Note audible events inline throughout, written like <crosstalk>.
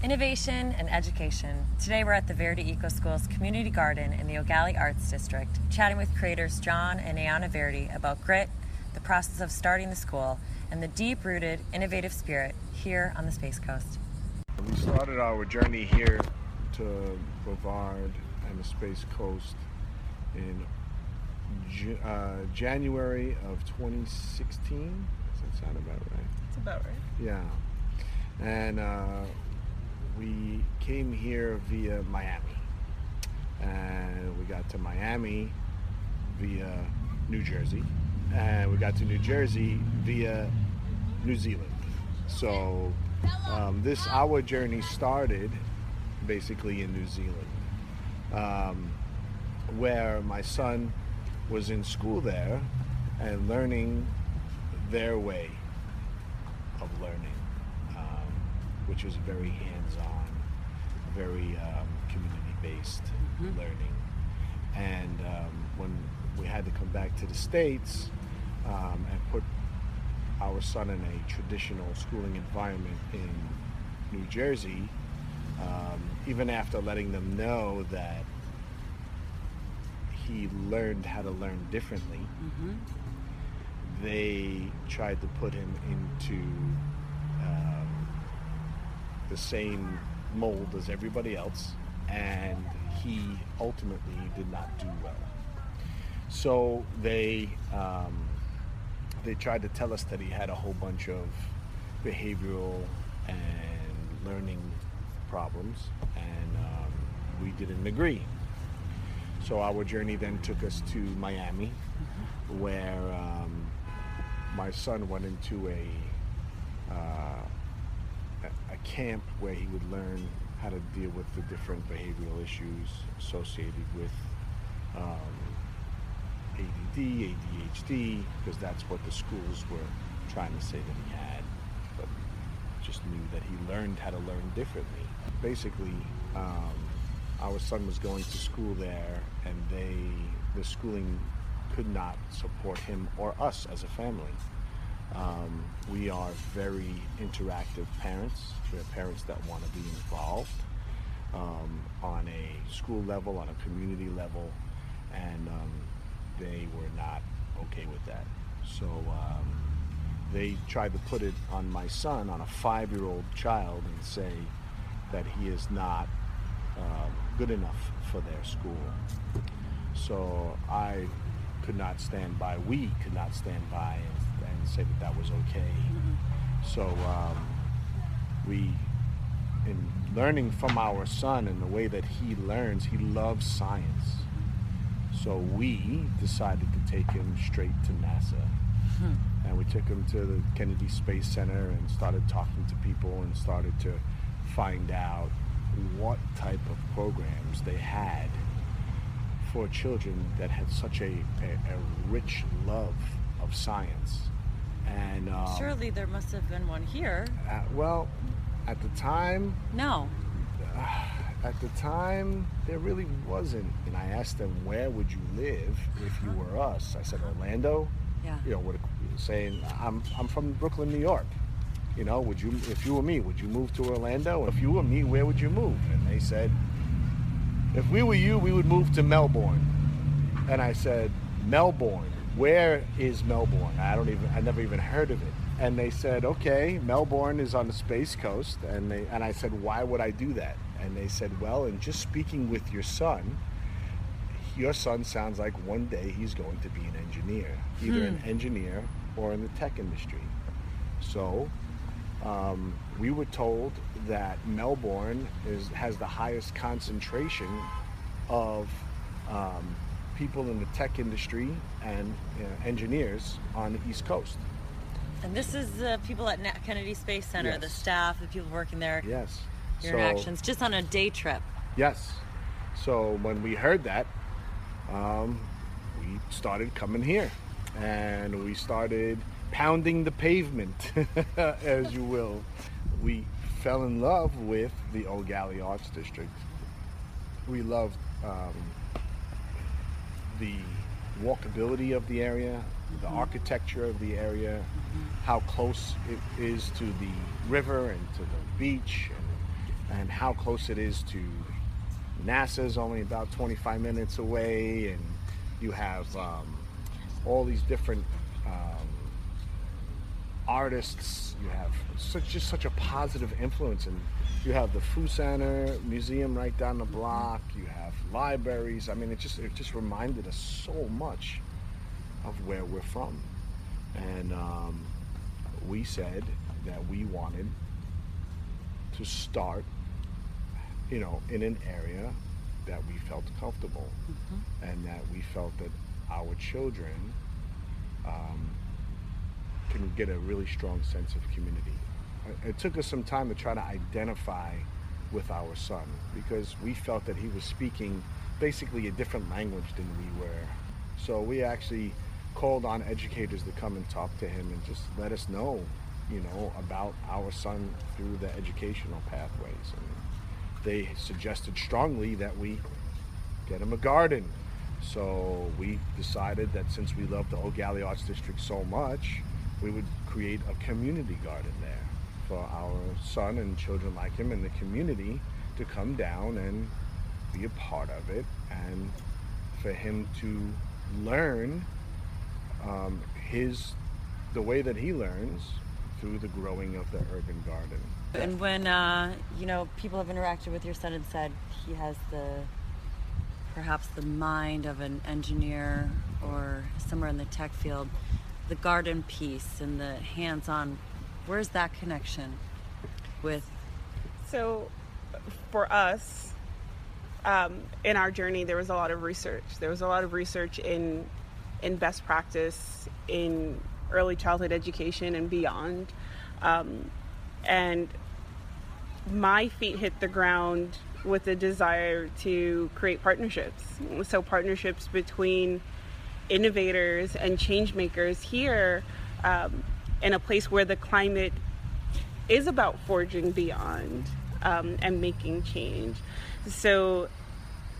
Innovation and education. Today we're at the Verdi Eco Schools Community Garden in the Eau Gallie Arts District, chatting with creators John and Ayana Verdi about grit, the process of starting the school, and the deep rooted, innovative spirit here on the Space Coast. We started our journey here to Brevard and the Space Coast in uh, January of 2016. Does that sound about right? It's about right. Yeah. And uh, we came here via Miami. And we got to Miami via New Jersey. And we got to New Jersey via New Zealand. So um, this, our journey started basically in New Zealand, um, where my son was in school there and learning their way of learning, which was very hands-on, very um, community-based learning. And um, when we had to come back to the states um, and put our son in a traditional schooling environment in New Jersey, um, even after letting them know that he learned how to learn differently, they tried to put him into the same mold as everybody else, and he ultimately did not do well. So they um, they tried to tell us that he had a whole bunch of behavioral and learning problems, and um, we didn't agree. So our journey then took us to Miami, where um, my son went into a, uh, a camp where he would learn how to deal with the different behavioral issues associated with um, ADD, ADHD, because that's what the schools were trying to say that he had, but just knew that he learned how to learn differently. Basically, um, our son was going to school there, and they, the schooling could not support him or us as a family. Um, we are very interactive parents. We're parents that want to be involved um, on a school level, on a community level, and um, they were not okay with that. So um, they tried to put it on my son, on a five-year-old child, and say that he is not um, good enough for their school. So I could not stand by. We could not stand by and, and say that that was okay. So um, we, in learning from our son and the way that he learns, he loves science. So we decided to take him straight to NASA. And we took him to the Kennedy Space Center and started talking to people and started to find out what type of programs they had for children that had such a, a, a rich love of science. And um, Surely there must have been one here. uh, well, at the time, No. at the time, there really wasn't. And I asked them, where would you live if you were us? I said, Orlando. Yeah. You know, what saying, I'm, I'm from Brooklyn, New York. You know, would you, if you were me, would you move to Orlando? If you were me, where would you move? And they said, if we were you, we would move to Melbourne. And I said, Melbourne, where is Melbourne? I don't even, I never even heard of it. And they said, okay, Melbourne is on the Space Coast. And they, and I said, why would I do that? And they said, well, in just speaking with your son, your son sounds like one day he's going to be an engineer, either an hmm. engineer or in the tech industry. So um, we were told that Melbourne is, has the highest concentration of um, people in the tech industry and uh, engineers on the East Coast. And this is the people at Na- Kennedy Space Center, the staff, the people working there, Yes. your So- interactions, just on a day trip. Yes. So when we heard that, um, we started coming here, and we started pounding the pavement, <laughs> as you will. We fell in love with the Eau Gallie Arts District. We loved um, the walkability of the area, the architecture of the area, how close it is to the river and to the beach, and, and how close it is to NASA's only about 25 minutes away, and you have um, all these different artists. You have such just such a positive influence, and you have the Foosaner Museum right down the block. You have libraries. I mean, it just it just reminded us so much of where we're from, and um, we said that we wanted to start, you know, in an area that we felt comfortable, mm-hmm. and that we felt that our children um, can get a really strong sense of community. Uh, it took us some time to try to identify with our son because we felt that he was speaking basically a different language than we were. So we actually called on educators to come and talk to him and just let us know, you know, about our son through the educational pathways. And they suggested strongly that we get him a garden. So we decided that since we love the Gallie Arts District so much, we would create a community garden there for our son and children like him in the community to come down and be a part of it and for him to learn um, his the way that he learns through the growing of the urban garden. And when uh, you know people have interacted with your son and said he has the perhaps the mind of an engineer or somewhere in the tech field, the garden piece and the hands-on, where's that connection with? So, for us, um, in our journey, there was a lot of research. There was a lot of research in in best practice in early childhood education and beyond. Um, and my feet hit the ground with a desire to create partnerships. So, partnerships between innovators and change makers here um, in a place where the climate is about forging beyond um, and making change. So,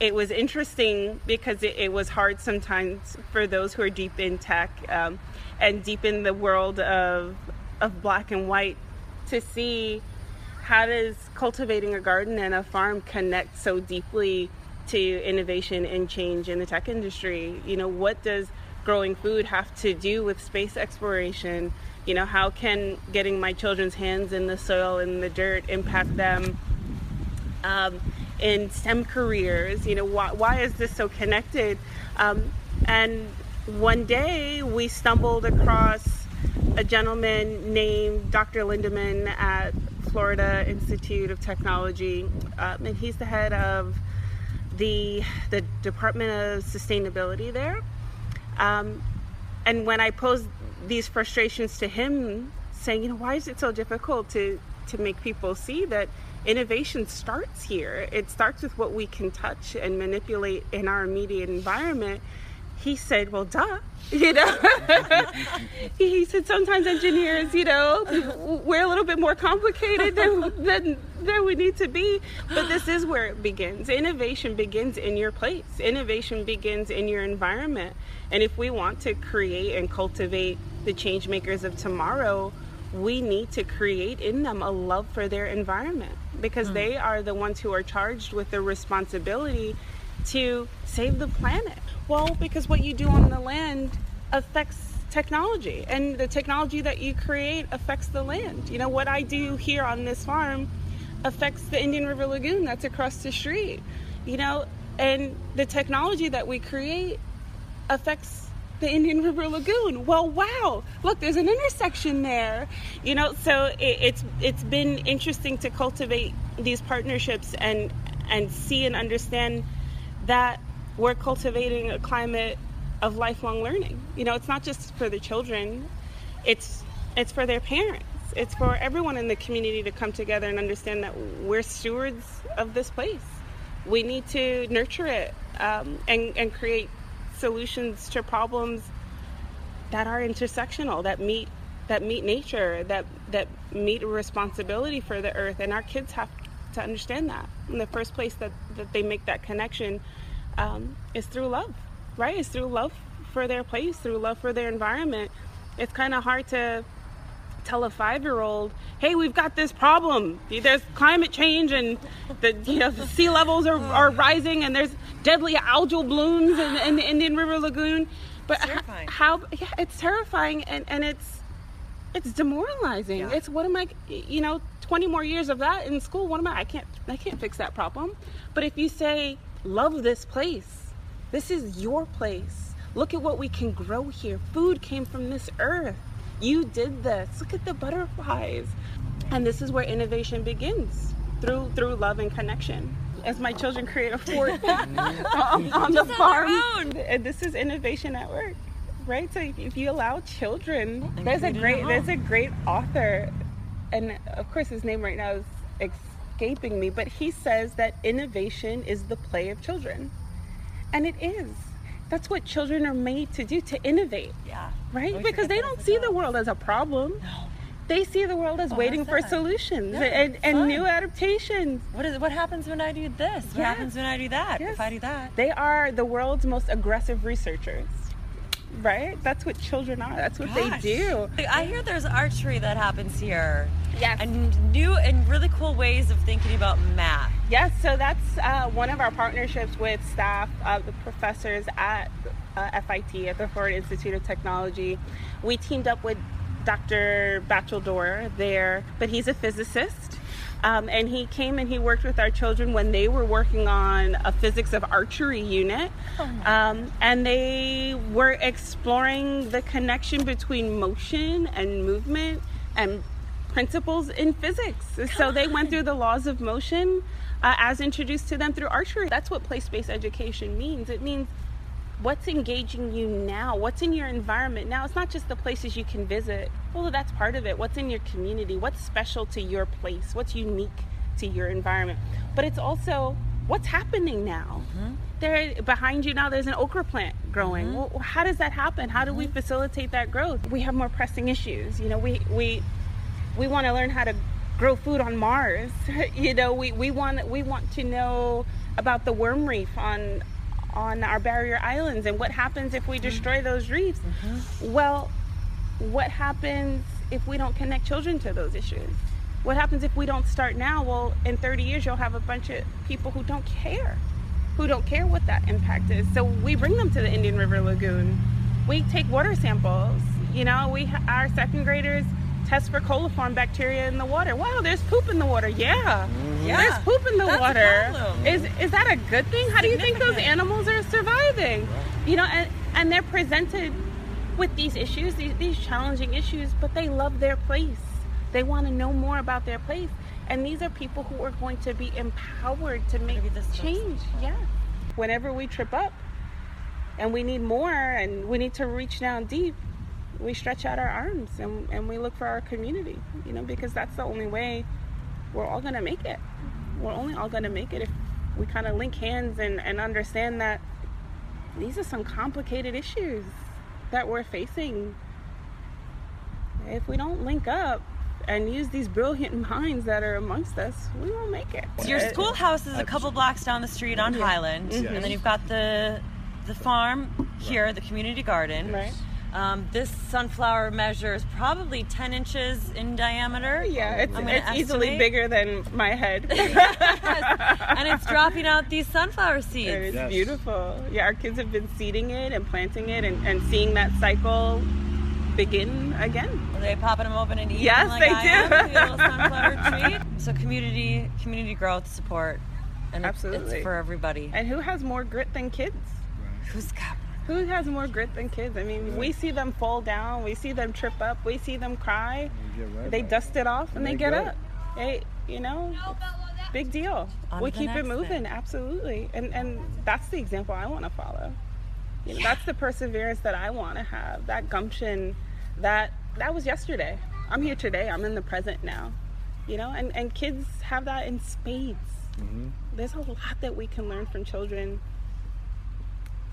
it was interesting because it, it, was hard sometimes for those who are deep in tech um, and deep in the world of of black and white to see how does cultivating a garden and a farm connect so deeply to innovation and change in the tech industry you know what does growing food have to do with space exploration you know how can getting my children's hands in the soil and the dirt impact them um, in STEM careers. You know, why, why is this so connected? Um, and one day we stumbled across a gentleman named Dr. Lindeman at Florida Institute of Technology, um, and he's the head of the the Department of Sustainability there. Um, and when I posed these frustrations to him, saying, you know, why is it so difficult to to make people see that innovation starts here. It starts with what we can touch and manipulate in our immediate environment. He said, Well, duh. <laughs> You know, <laughs> he said sometimes engineers, you know, we're a little bit more complicated than, than, than we need to be. But this is where it begins. Innovation begins in your place, innovation begins in your environment. And if we want to create and cultivate the change makers of tomorrow, we need to create in them a love for their environment because mm. they are the ones who are charged with the responsibility to save the planet. Well, because what you do on the land affects technology, and the technology that you create affects the land. You know, what I do here on this farm affects the Indian River Lagoon that's across the street, you know, and the technology that we create affects the Indian <laughs> River Lagoon. Well, wow, look, there's an intersection there. You know, so it, it's it's been interesting to cultivate these partnerships and and see and understand that we're cultivating a climate of lifelong learning. You know, it's not just for the children; it's it's for their parents. It's for everyone in the community to come together and understand that we're stewards of this place. We need to nurture it um, and and create solutions to problems that are intersectional, that meet that meet nature, that that meet responsibility for the earth, and our kids have to understand that. In the first place that that they make that connection um, is through love, right? It's through love for their place, through love for their environment. It's kind of hard to tell a five year old, hey, we've got this problem. There's climate change and the, you know, the sea levels are, are rising and there's deadly algal blooms in, in the Indian River Lagoon. But It's terrifying. how, yeah, it's terrifying and, and it's, it's demoralizing. Yeah. It's what am I, you know, 20 more years of that in school. What am I? I can't, I can't fix that problem. But if you say, love this place, this is your place. Look at what we can grow here. Food came from this earth. You did this. Look at the butterflies. And this is where innovation begins through through love and connection. As my children create a fort on, <laughs> um, on the farm, own. and this is innovation at work, right? So if, if you allow children, And there's a great there's a great author, and of course his name right now is escaping me, but he says that innovation is the play of children, and it is. That's what children are made to do to innovate, Yeah. right? Because they don't see the world as a problem. They see the world as Oh, waiting for solutions Yeah, and, and fun. new adaptations. What is what happens when I do this? What happens when I do that? Yes. If I do that. They are the world's most aggressive researchers, right? That's what children are. That's what Gosh. they do. I hear there's archery that happens here. Yes. And new and really cool ways of thinking about math. Yes, so that's uh, one of our partnerships with staff, uh, the professors at uh, FIT, at the Florida Institute of Technology. We teamed up with Dr. Bachelor there, but he's a physicist. Um, and he came and he worked with our children when they were working on a physics of archery unit. Um, and they were exploring the connection between motion and movement and principles in physics. so they went through the laws of motion uh, as introduced to them through archery. That's what place based education means. It means what's engaging you now, what's in your environment now. It's not just the places you can visit, although that's part of it. What's in your community, what's special to your place, what's unique to your environment. But it's also what's happening now. Mm-hmm. There behind you now there's an okra plant growing. Mm-hmm. Well, how does that happen? How do we mm-hmm. facilitate that growth? We have more pressing issues. You know, we we we want to learn how to grow food on Mars. <laughs> you know, we, we want we want to know about the worm reef on on our barrier islands and what happens if we mm-hmm. destroy those reefs. Mm-hmm. Well, what happens if we don't connect children to those issues? What happens if we don't start now? Well, in 30 years, you'll have a bunch of people who don't care, who don't care what that impact is. So we bring them to the Indian River Lagoon. We take water samples. You know, we our second graders test for coliform bacteria in the water. Wow, there's poop in the water. Yeah, mm-hmm. Yeah. there's poop in the That's water. Is is that a good thing? How do you think those animals are surviving? You know, and and they're presented with these issues, these, these challenging issues, but they love their place. They want to know more about their place. And these are people who are going to be empowered to make this change. Yeah. Whenever we trip up and we need more and we need to reach down deep, we stretch out our arms and, and we look for our community, you know, because that's the only way we're all going to make it. We're only all going to make it if we kind of link hands and, and understand that these are some complicated issues that we're facing. If we don't link up and use these brilliant <laughs> minds that are amongst us, we won't make it. So your Uh, schoolhouse is a couple blocks down the street on Yeah. Highland, Mhm. and then you've got the the farm here, the community garden. Right. Um, this sunflower measures probably 10 inches in diameter. Yeah, it's, it's easily bigger than my head. <laughs> and it's dropping out these sunflower seeds. it's Yes. beautiful. Yeah, our kids have been seeding it and planting it and, and seeing that cycle begin again. Are they popping them open and eating Yes, like they I do. am? The little <laughs> sunflower treat. So community, community growth support, and it's, Absolutely. it's for everybody. And who has more grit than kids? Who's got? Who has more grit than kids? I mean, we see them fall down, we see them trip up, we see them cry. Right They dust it off and, And they, they get go. up. Hey, you know, big deal. On we keep it moving, thing. absolutely. And and that's the example I want to follow. You know, that's the perseverance that I want to have. That gumption, that that was yesterday. I'm here today. I'm in the present now. You know, and and kids have that in spades. Mm-hmm. There's a lot that we can learn from children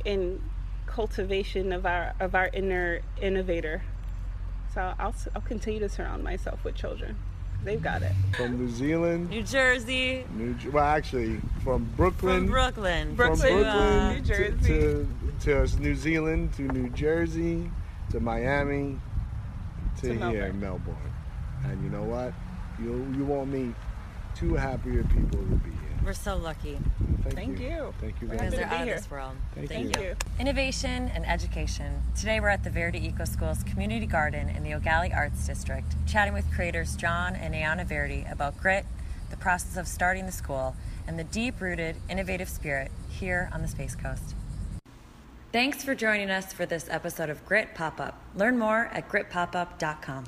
in cultivation of our of our inner innovator. So I'll I'll continue to surround myself with children. They've got it. From New Zealand, New Jersey, New, Jer- well, actually, from Brooklyn, from Brooklyn, Brooklyn, to, Brooklyn uh, New to- Jersey. To, to, New Zealand, to New Jersey, to Miami, to, To here, Melbourne. Melbourne. And you know what? You you won't meet two happier people to be here. We're so lucky. Thank, Thank you. Thank you We're very Because happy they're to be out of this world. Thank Thank you. you. Innovation and education. Today we're at the Verdi Eco Schools Community Garden in the Eau Gallie Arts District, chatting with creators John and Ayana Verdi about grit, the process of starting the school, and the deep rooted, innovative spirit here on the Space Coast. Thanks for joining us for this episode of Grit Pop Up. Learn more at gritpopup.com.